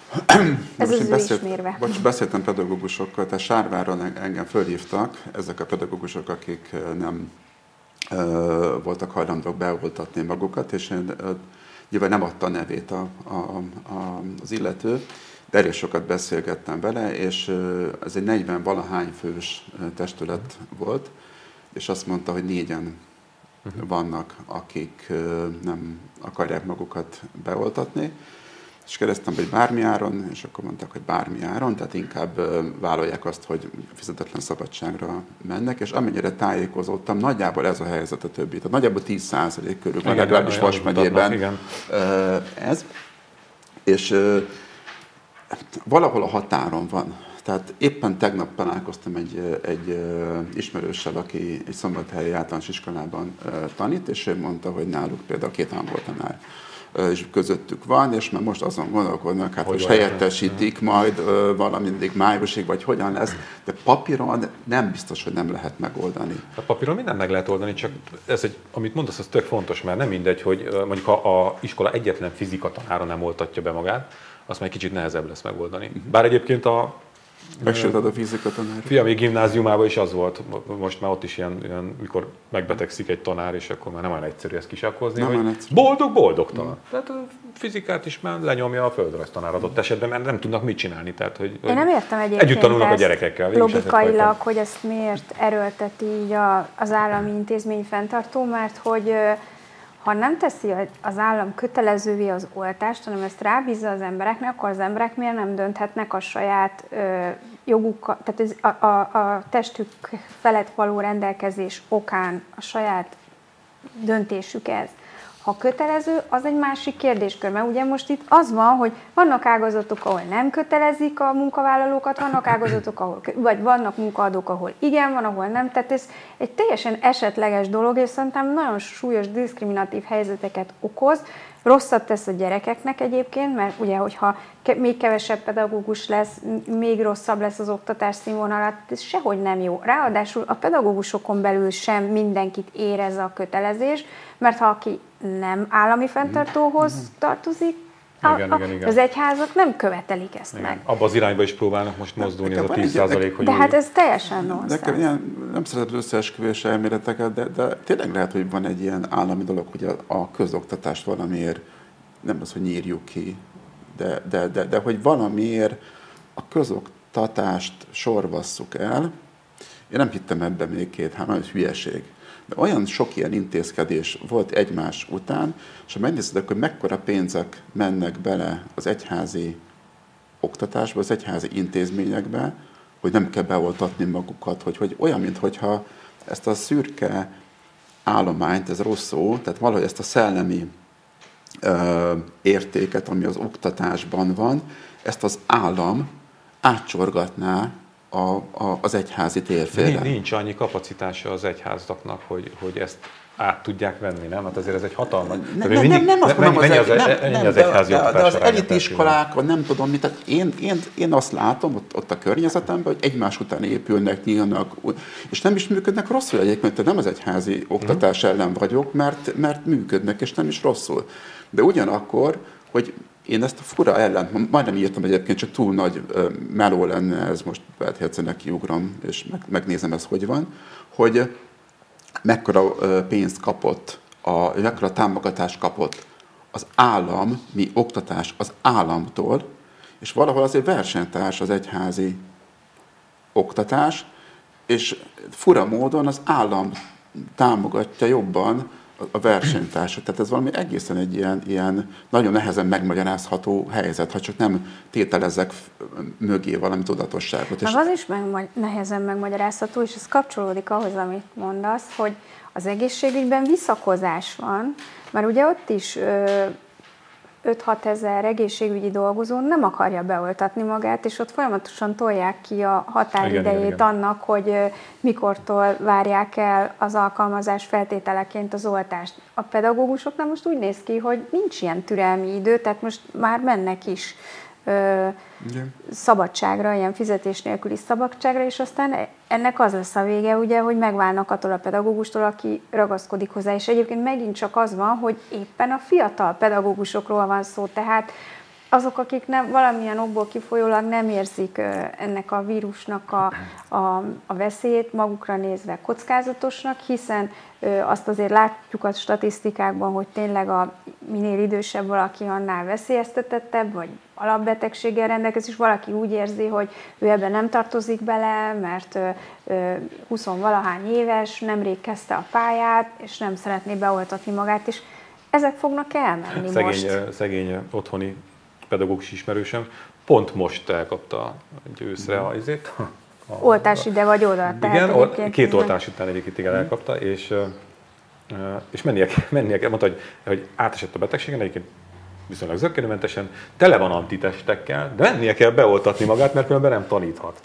Ez az ő beszélt, ismérve. Bocs, beszéltem pedagógusokkal, tehát Sárváron engem fölhívtak, ezek a pedagógusok, akik nem uh, voltak hajlandók beoltatni magukat, és én uh, nyilván nem adta a nevét a, a, a, az illető, elég sokat beszélgettem vele, és ez egy 40 valahány fős testület volt, és azt mondta, hogy négyen uh-huh. vannak, akik nem akarják magukat beoltatni, és kérdeztem, hogy bármi áron, és akkor mondták, hogy bármi áron, tehát inkább vállalják azt, hogy fizetetlen szabadságra mennek, és amennyire tájékozódtam, nagyjából ez a helyzet a többi. Tehát nagyjából 10% körül van, legalábbis Vas megyében ez. És valahol a határon van. Tehát éppen tegnap találkoztam egy, egy ismerőssel, aki egy szombathelyi általános iskolában tanít, és ő mondta, hogy náluk például két angol tanár és közöttük van, és már most azon gondolkodnak, hát hogy most helyettesítik majd valami mindig májusig, vagy hogyan lesz, de papíron nem biztos, hogy nem lehet megoldani. A papíron minden meg lehet oldani, csak ez egy, amit mondasz, az tök fontos, mert nem mindegy, hogy mondjuk ha a iskola egyetlen fizika tanára nem oltatja be magát, azt már kicsit nehezebb lesz megoldani. Bár egyébként a Megsérted a fizika tanár. Fiami gimnáziumában is az volt, most már ott is ilyen, ilyen mikor megbetegszik egy tanár, és akkor már nem olyan egyszerű ezt kisakkozni, nem hogy boldog, boldog tanár. Mm. Tehát a fizikát is már lenyomja a földrajz tanár adott esetben, mert nem tudnak mit csinálni. Tehát, hogy, Én nem értem egyébként Együtt tanulnak a gyerekekkel. Logikailag, hogy ezt miért erőlteti így az állami intézmény fenntartó, mert hogy ha nem teszi az állam kötelezővé az oltást, hanem ezt rábízza az embereknek, akkor az emberek miért nem dönthetnek a saját ö, joguk, tehát ez a, a, a testük felett való rendelkezés okán a saját döntésük ez. Ha kötelező, az egy másik kérdéskör, mert ugye most itt az van, hogy vannak ágazatok, ahol nem kötelezik a munkavállalókat, vannak ágazatok, ahol, vagy vannak munkaadók, ahol igen, van, ahol nem. Tehát ez egy teljesen esetleges dolog, és szerintem nagyon súlyos diszkriminatív helyzeteket okoz, rosszat tesz a gyerekeknek egyébként, mert ugye, hogyha még kevesebb pedagógus lesz, még rosszabb lesz az oktatás színvonalat, ez sehogy nem jó. Ráadásul a pedagógusokon belül sem mindenkit érez a kötelezés, mert ha aki nem állami fenntartóhoz mhm. tartozik, igen, a, igen, igen. Az egyházak nem követelik ezt igen. meg. Abba az irányba is próbálnak most mozdulni, ez a 10 százalék, hogy... De hát ez teljesen nonsens. Nekem ilyen, nem szeretem összeesküvés elméleteket, de, de tényleg lehet, hogy van egy ilyen állami dolog, hogy a, a közoktatást valamiért, nem az, hogy nyírjuk ki, de, de, de, de hogy valamiért a közoktatást sorvasszuk el. Én nem hittem ebben még két-három, ez hülyeség. De olyan sok ilyen intézkedés volt egymás után, és ha megnézed, hogy mekkora pénzek mennek bele az egyházi oktatásba, az egyházi intézményekbe, hogy nem kell beoltatni magukat, hogy, hogy olyan, mintha ezt a szürke állományt, ez rossz szó, tehát valahogy ezt a szellemi ö, értéket, ami az oktatásban van, ezt az állam átcsorgatná a, a, az egyházi térfélre. Nincs annyi kapacitása az egyházaknak, hogy, hogy ezt át tudják venni, nem? Hát azért ez egy hatalmas... Nem, nem, nem, nem azt mennyi, mondom, mennyi az, nem, mennyi nem, az egyházi de, de az aránya elitiskolákon nem tudom mit, tehát én, én, én azt látom ott, ott a környezetemben, hogy egymás után épülnek, nyílnak, és nem is működnek rosszul egyébként, nem az egyházi oktatás ellen vagyok, mert, mert működnek, és nem is rosszul. De ugyanakkor, hogy én ezt a fura ellen, majdnem írtam egyébként, csak túl nagy meló lenne, ez most lehet egyszer kiugrom, és meg, megnézem ez hogy van, hogy mekkora pénzt kapott, a, mekkora támogatást kapott az állam, mi oktatás az államtól, és valahol azért versenytárs az egyházi oktatás, és fura módon az állam támogatja jobban a- a versenytársat. Tehát ez valami egészen egy ilyen, ilyen nagyon nehezen megmagyarázható helyzet, ha csak nem tételezek f- mögé valami tudatosságot. Meg az is meg, nehezen megmagyarázható, és ez kapcsolódik ahhoz, amit mondasz, hogy az egészségügyben visszakozás van, mert ugye ott is ö, 5-6 ezer egészségügyi dolgozó nem akarja beoltatni magát, és ott folyamatosan tolják ki a határidejét Igen, igen, annak, hogy mikortól várják el az alkalmazás feltételeként az oltást. A pedagógusoknál most úgy néz ki, hogy nincs ilyen türelmi idő, tehát most már mennek is Igen. szabadságra, ilyen fizetés nélküli szabadságra, és aztán ennek az lesz a vége, ugye, hogy megválnak attól a pedagógustól, aki ragaszkodik hozzá. És egyébként megint csak az van, hogy éppen a fiatal pedagógusokról van szó, tehát azok, akik nem, valamilyen okból kifolyólag nem érzik ennek a vírusnak a, a, a veszélyét, magukra nézve kockázatosnak, hiszen azt azért látjuk a statisztikákban, hogy tényleg a minél idősebb valaki, annál veszélyeztetettebb, vagy alapbetegséggel rendelkezik, és valaki úgy érzi, hogy ő ebben nem tartozik bele, mert ö, ö, 20 valahány éves, nemrég kezdte a pályát, és nem szeretné beoltatni magát, és ezek fognak elmenni szegény, most. szegény otthoni pedagógus ismerősem pont most elkapta egy őszre a izét. A, Oltás ide vagy oda. Tehát igen, ol- egyébként két oltás után egyébként igen elkapta, és, és mennie, mennie kell, mondta, hogy, hogy átesett a betegségen, egyébként viszonylag zökkenőmentesen, tele van antitestekkel, de mennie kell beoltatni magát, mert különben nem taníthat.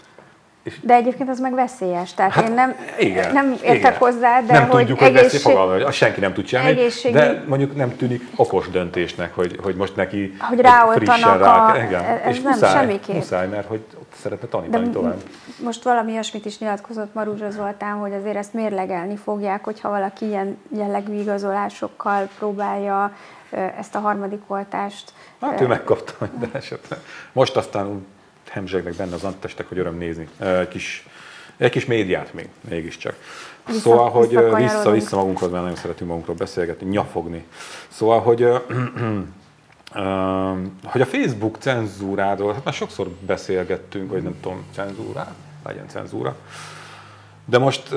De egyébként az meg veszélyes. Tehát hát, én nem, igen, nem értek igen. hozzá, de nem hogy, tudjuk, hogy egészség... veszély fogalma, hogy azt senki nem tud csinálni, egészségügy- de mondjuk nem tűnik okos döntésnek, hogy, hogy most neki Hogy frissen a- igen. ez és nem muszáj, semmiképp. muszáj, mert hogy ott szeretne De tanítani tovább. most valami olyasmit is nyilatkozott Maruzsa Zoltán, hogy azért ezt mérlegelni fogják, hogyha valaki ilyen jellegű igazolásokkal próbálja ezt a harmadik oltást. Hát ő megkapta minden esetben. Most aztán hemzsegnek benne az antitestek, hogy öröm nézni. Egy kis, egy kis médiát még, mégiscsak. Vissza- Szóval, hogy vissza-vissza magunkhoz, mert nagyon szeretünk magunkról beszélgetni, nyafogni. Szóval, hogy, hogy a Facebook cenzúráról, hát már sokszor beszélgettünk, hogy nem tudom, cenzúrá, legyen cenzúra. De most,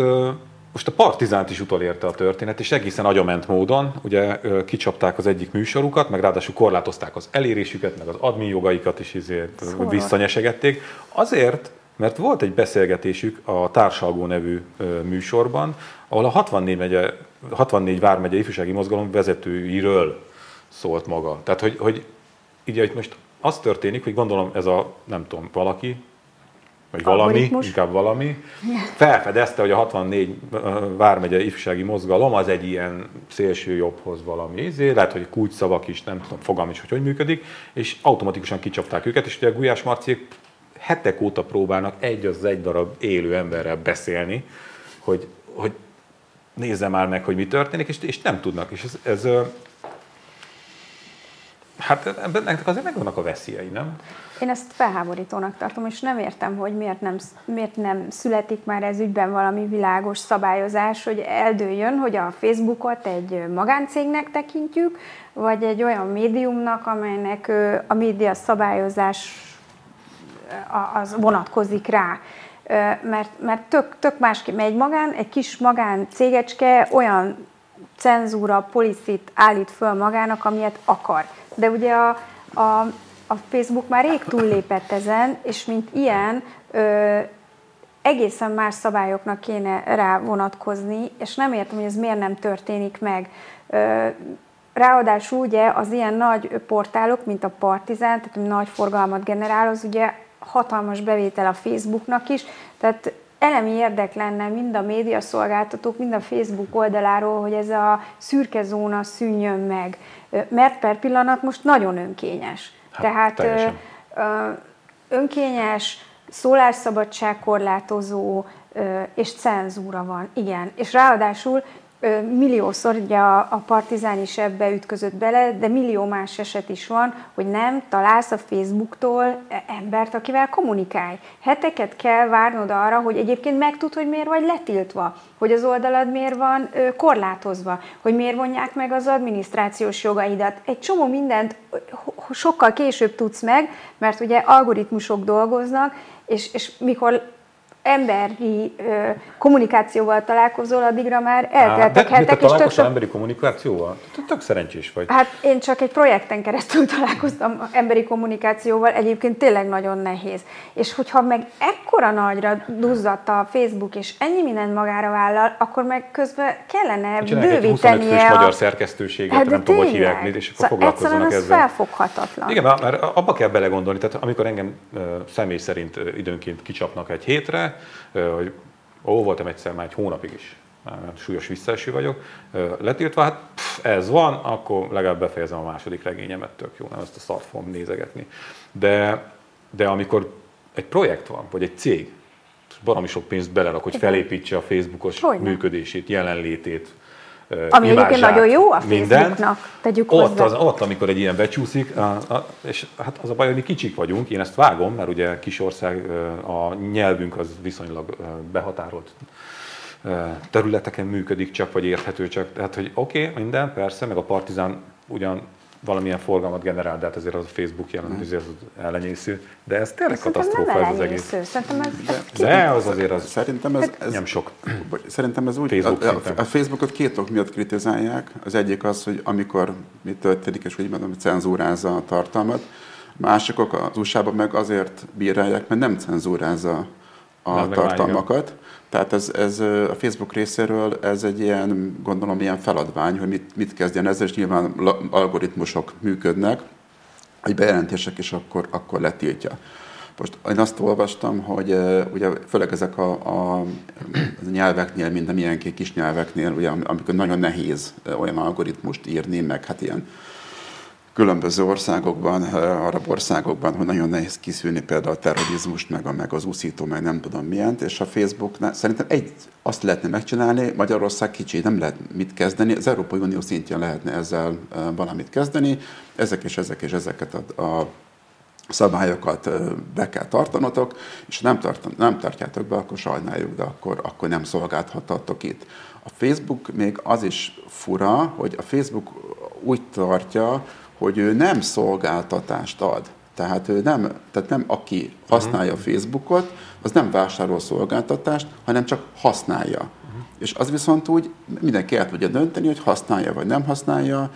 most a Partizánt is utolérte a történet, és egészen agyament módon, ugye kicsapták az egyik műsorukat, meg ráadásul korlátozták az elérésüket, meg az admin jogaikat is izért, Szóval. visszanyesegették. Azért, mert volt egy beszélgetésük a Társalgó nevű műsorban, ahol a 64, megye, 64 vármegye ifjúsági mozgalom vezetőiről szólt maga. Tehát, hogy, hogy ugye itt most az történik, hogy gondolom ez a, nem tudom, valaki, vagy valami, inkább valami, felfedezte, hogy a 64 ö, vármegye ifjúsági mozgalom az egy ilyen szélső jobbhoz valami izé, lehet, hogy kulcsszavak is, nem tudom, fogalm is, hogy hogy működik, és automatikusan kicsapták őket, és ugye a Gulyás Marciék hetek óta próbálnak egy az egy darab élő emberrel beszélni, hogy, hogy nézze már meg, hogy mi történik, és, és nem tudnak. És ez, ez hát ennek azért megvannak a veszélyei, nem? Én ezt felháborítónak tartom, és nem értem, hogy miért nem, miért nem születik már ez ügyben valami világos szabályozás, hogy eldőljön, hogy a Facebookot egy magáncégnek tekintjük, vagy egy olyan médiumnak, amelynek a média szabályozás az vonatkozik rá. Mert, mert tök, tök másképp, mert egy, magán, egy kis magán cégecske olyan cenzúra, policit állít föl magának, amilyet akar. De ugye a, a, a Facebook már rég túllépett ezen, és mint ilyen ö, egészen más szabályoknak kéne rá vonatkozni, és nem értem, hogy ez miért nem történik meg. Ö, Ráadásul ugye az ilyen nagy portálok, mint a Partizán, tehát nagy forgalmat generál, az ugye hatalmas bevétel a Facebooknak is, tehát elemi érdek lenne mind a médiaszolgáltatók, mind a Facebook oldaláról, hogy ez a szürke zóna szűnjön meg. Mert per pillanat most nagyon önkényes. Hát, Tehát ö, teljesen. önkényes, szólásszabadság korlátozó ö, és cenzúra van. Igen. És ráadásul milliószor ugye a, a partizán is ebbe ütközött bele, de millió más eset is van, hogy nem találsz a Facebooktól e- embert, akivel kommunikálj. Heteket kell várnod arra, hogy egyébként megtud, hogy miért vagy letiltva, hogy az oldalad miért van korlátozva, hogy miért vonják meg az adminisztrációs jogaidat. Egy csomó mindent sokkal később tudsz meg, mert ugye algoritmusok dolgoznak, és, és mikor emberi ö, kommunikációval találkozol, addigra már elteltek de te hetek, és tök emberi kommunikációval? Te tök szerencsés vagy. Hát én csak egy projekten keresztül találkoztam emberi kommunikációval, egyébként tényleg nagyon nehéz. És hogyha meg ekkora nagyra duzzadt a Facebook, és ennyi mindent magára vállal, akkor meg közben kellene Csinálják egy 25 fős bővítenie magyar a... szerkesztőséget, Hát nem tudom, hogy hívják, és akkor Szóval foglalkozzanak egyszerűen ez ezzel. felfoghatatlan. Igen, mert abba kell belegondolni, tehát amikor engem személy szerint időnként kicsapnak egy hétre, hogy ó, voltam egyszer már egy hónapig is, már súlyos visszaeső vagyok, letiltva, hát pff, ez van, akkor legalább befejezem a második regényemet, tök jó, nem ezt a szart fogom nézegetni. De, de amikor egy projekt van, vagy egy cég, baromi sok pénzt belerak, hogy felépítse a Facebookos Hogyne. működését, jelenlétét, Ami egyébként imázsát, nagyon jó a. Facebooknak, tegyük ott, hozzá. az, ott, amikor egy ilyen becsúszik, és hát az a baj, hogy mi kicsik vagyunk, én ezt vágom, mert ugye kis ország, ö, a nyelvünk az viszonylag behatárolt területeken működik csak, vagy érthető csak. Tehát, hogy oké, okay, minden, persze, meg a Partizán ugyan valamilyen forgalmat generál, de hát azért az a Facebook jelent, azért az ellenyésző, de ez tényleg Szerintem nem katasztrófa ez az egész. Szerintem ez De az azért az Szerintem ez, ez, nem sok. Szerintem ez úgy, Facebook a, a, a Facebookot két ok miatt kritizálják. Az egyik az, hogy amikor mi történik, és úgy mondom, hogy cenzúrázza a tartalmat. Másikok az USA-ban meg azért bírálják, mert nem cenzúrázza a meg már tartalmakat. Tehát ez, ez a Facebook részéről ez egy ilyen, gondolom, ilyen feladvány, hogy mit, mit kezdjen ezzel, és nyilván algoritmusok működnek, hogy bejelentések is akkor, akkor letiltja. Most én azt olvastam, hogy ugye főleg ezek a, a, a nyelveknél, minden ilyen kis nyelveknél, ugye, am- amikor nagyon nehéz olyan algoritmust írni, meg hát ilyen különböző országokban, arab országokban, hogy nagyon nehéz kiszűrni például a terrorizmust, meg, a, meg az úszító, meg nem tudom milyent, és a Facebooknál szerintem egy, azt lehetne megcsinálni, Magyarország kicsi, nem lehet mit kezdeni, az Európai Unió szintjén lehetne ezzel valamit kezdeni, ezek és ezek és ezeket a, a szabályokat be kell tartanotok, és nem, tart, nem tartjátok be, akkor sajnáljuk, de akkor, akkor nem szolgálthatatok itt. A Facebook még az is fura, hogy a Facebook úgy tartja, hogy ő nem szolgáltatást ad. Tehát ő nem, tehát nem aki használja a Facebookot, az nem vásárol szolgáltatást, hanem csak használja. És az viszont úgy mindenki el tudja dönteni, hogy használja vagy nem használja,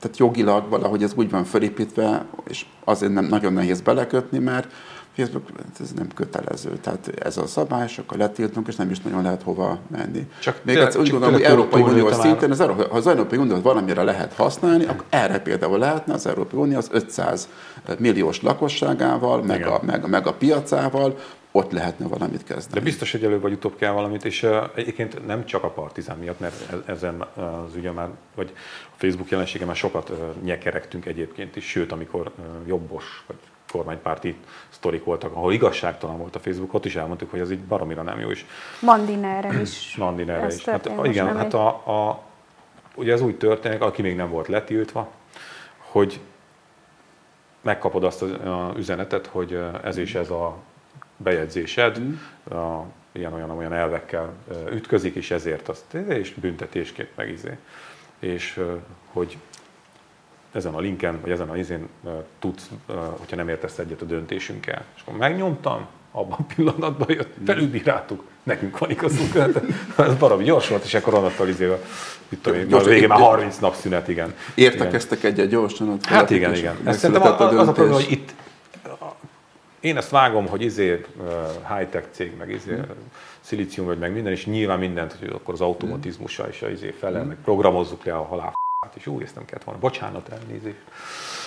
tehát jogilag valahogy ez úgy van felépítve, és azért nem nagyon nehéz belekötni, mert Facebook ez nem kötelező. Tehát ez a szabály, és akkor letiltunk, és nem is nagyon lehet hova menni. Csak Még tényleg- egyszer úgy csak gondolom, hogy Európai már. szinten, az, ha az Európai Uniót valamire lehet használni, akkor erre például lehetne az Európai Unió az 500 milliós lakosságával, meg Igen. a, meg, meg a piacával, ott lehetne valamit De kezdeni. biztos, hogy előbb vagy utóbb kell valamit, és uh, egyébként nem csak a partizán miatt, mert e- ezen az ügyen már, vagy a Facebook jelensége már sokat uh, nyekeregtünk egyébként is, sőt, amikor uh, jobbos vagy kormánypárti sztorik voltak, ahol igazságtalan volt a Facebook, ott is elmondtuk, hogy ez így baromira nem jó, és Mandinerrel is. Mandinerre is. Hát, igen, hát a, a, ugye ez úgy történik, aki még nem volt letiltva, hogy megkapod azt az a üzenetet, hogy ez és ez a bejegyzésed, a, ilyen olyan olyan elvekkel ütközik, és ezért azt, és büntetésként meg izé. És hogy ezen a linken, vagy ezen a izén tudsz, hogyha nem értesz egyet a döntésünkkel. És akkor megnyomtam, abban a pillanatban jött, felülbíráltuk, nekünk van igazunk. Ez baromi gyors volt, és akkor onnantól izé, mit tudom én, Gyors- a végén már gyors- 30 nap szünet, igen. Értekeztek egyet gyorsan? Hát igen, igen. Ez szerintem az, az a probléma, hogy itt én ezt vágom, hogy izé high-tech cég, meg izé, Mm. szilícium vagy meg minden, és nyilván mindent, hogy akkor az automatizmussal is a izé felel, meg programozzuk le a halál és új, ezt nem kellett volna, bocsánat, elnézést.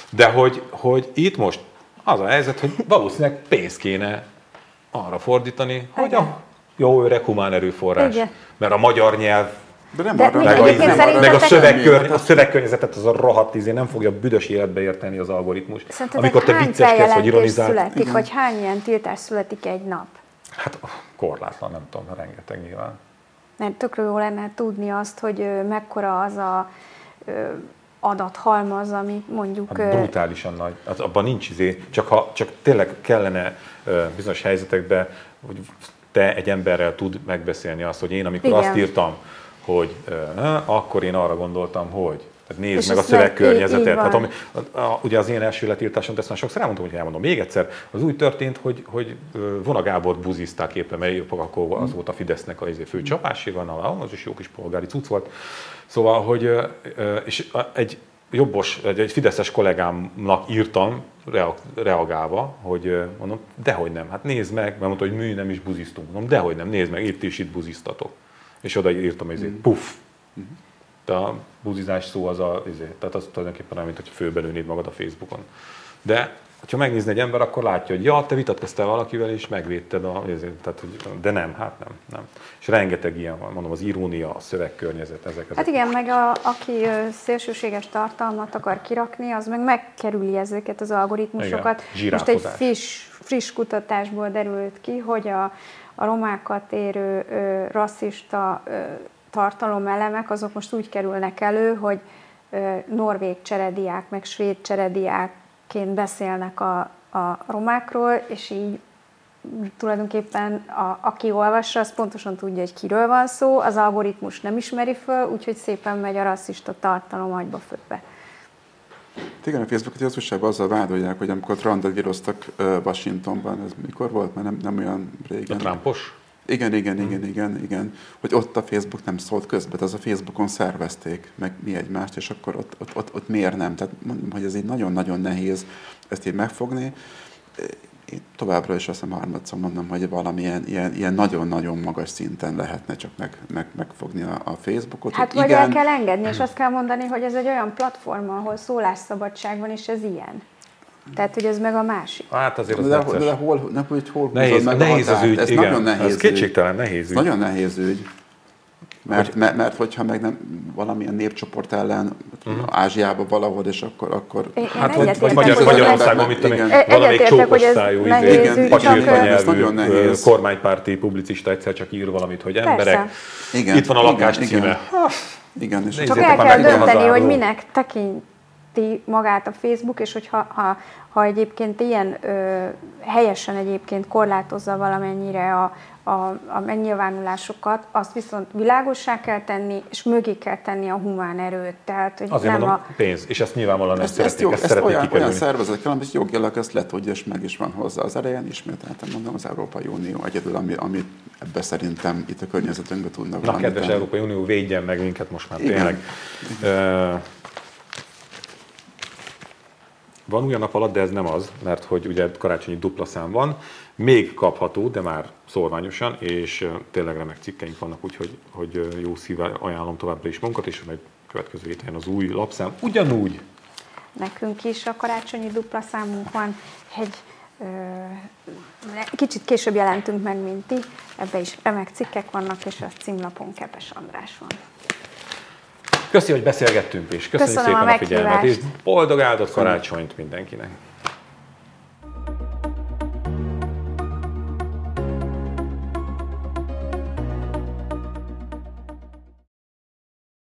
De hogy, hogy itt most az a helyzet, hogy valószínűleg pénzt kéne arra fordítani, hogy a Jó, öreg humán erőforrás. Igen. Mert a magyar nyelv De nem De arra meg, a, nem meg, a, szerintetek- szövegkör, a szövegkörnyezetet az a rohadt izé nem fogja büdös életbe érteni az algoritmus. Szerintetek Amikor te vicceskedsz, feljelentés ironizálsz, születik, vagy hány ilyen tiltás születik egy nap? hát korlátlan, nem tudom, rengeteg nyilván. Mert tökre jó lenne tudni azt, hogy mekkora az a adathalmaz, ami mondjuk... Hát brutálisan nagy. Az, abban nincs izé, csak ha csak tényleg kellene bizonyos helyzetekben, hogy te egy emberrel tud megbeszélni azt, hogy én amikor Igen. azt írtam, hogy akkor én arra gondoltam, hogy. Tehát nézd És meg a szövegkörnyezetet. van. Hát, ami, a, a, ugye az én első letiltásom, ezt már sokszor elmondtam, hogy elmondom még egyszer, az úgy történt, hogy, hogy Vona Gábort buzizták éppen, mert akkor az volt a Fidesznek a izé fő csapáséga, na, az is jó kis polgári cucc volt. Szóval, hogy és egy jobbos, egy, egy fideszes kollégámnak írtam, rea- reagálva, hogy mondom, dehogy nem, hát nézd meg, mert mondta, hogy mi nem is buziztunk. Mondom, dehogy nem, nézd meg, itt is itt buziztatok. És oda írtam, hogy mm. puff. De a buzizás szó az a, izé, tehát az tulajdonképpen olyan, mint hogy főbelőnéd magad a Facebookon. De ha megnézni egy ember, akkor látja, hogy ja, te vitatkoztál valakivel, és megvédted a, izé, tehát, hogy, de nem, hát nem, nem. És rengeteg ilyen van, mondom, az irónia, a szövegkörnyezet, ezek. ezek. Hát igen, meg a, aki szélsőséges tartalmat akar kirakni, az meg megkerüli ezeket az algoritmusokat. Igen, Most egy friss, friss kutatásból derült ki, hogy a, a romákat érő ö, rasszista ö, tartalomelemek, azok most úgy kerülnek elő, hogy norvég cserediák, meg svéd cserediákként beszélnek a, a romákról, és így tulajdonképpen a, aki olvassa, az pontosan tudja, hogy kiről van szó, az algoritmus nem ismeri föl, úgyhogy szépen megy a rasszista tartalom agyba földbe. Igen, a Facebookot az újságban azzal vádolják, hogy amikor Trump gyiloztak ö, Washingtonban, ez mikor volt? Mert nem, nem olyan A régen. Trumpos? Igen, igen, igen, igen, igen. Hogy ott a Facebook nem szólt közbe, az a Facebookon szervezték meg mi egymást, és akkor ott, ott, ott, ott miért nem? Tehát mondom, hogy ez így nagyon-nagyon nehéz ezt így megfogni. Én továbbra is azt hiszem harmadszor mondom, hogy valamilyen ilyen, ilyen nagyon-nagyon magas szinten lehetne csak meg, meg, megfogni a, a Facebookot. Hát vagy el kell engedni, és azt kell mondani, hogy ez egy olyan platform, ahol szólásszabadság van, és ez ilyen. Tehát, hogy ez meg a másik. Hát azért az de, necces. de, de hol, ne, hogy hol Nehéz, meg a nehéz az ügy, Ez igen. nagyon nehéz Ez kétségtelen nehéz ügy. nagyon nehéz ügy. Mert, mert, mert hogyha meg nem valamilyen népcsoport ellen uh-huh. Ázsiába valahol, és akkor... akkor Én, Hát vagy, vagy Magyar, hogy Magyarországon, mit tudom igen. valamelyik Egyetértek, hogy ez csókosztályú, nehéz izé, ügy, csak, pacsirta ez nyelvű, nagyon nehéz. kormánypárti publicista egyszer csak ír valamit, hogy Persze. emberek, Igen, itt van a igen, lakás igen. címe. Igen, és Nézzétek Csak el kell dönteni, hogy minek tekinti magát a Facebook, és hogyha ha, ha egyébként ilyen ö, helyesen egyébként korlátozza valamennyire a, a, a megnyilvánulásokat, azt viszont világossá kell tenni, és mögé kell tenni a humán erőt. Tehát, hogy Azért nem mondom, a, pénz, és ezt nyilvánvalóan ezt, ezt, jó, ezt ezt olyan, olyan kikerülni. szervezet kell, amit jogilag ezt letudja, és meg is van hozzá az elején. Ismételten mondom, az Európai Unió egyedül, ami, ami ebbe szerintem itt a környezetünkben tudna Na, kedves tenni. Európai Unió, védjen meg minket most már, Igen. tényleg. Ö, Van új a nap alatt, de ez nem az, mert hogy ugye karácsonyi dupla szám van, még kapható, de már szorványosan, és tényleg remek cikkeink vannak, úgyhogy hogy jó szívvel ajánlom továbbra is munkat, és meg következő héten az új lapszám ugyanúgy. Nekünk is a karácsonyi dupla számunk van, egy kicsit később jelentünk meg, mint ti, ebbe is remek cikkek vannak, és a címlapon Kepes András van. Köszi, hogy beszélgettünk, és köszönjük Köszönöm a szépen a figyelmet, és boldog áldott karácsonyt mindenkinek!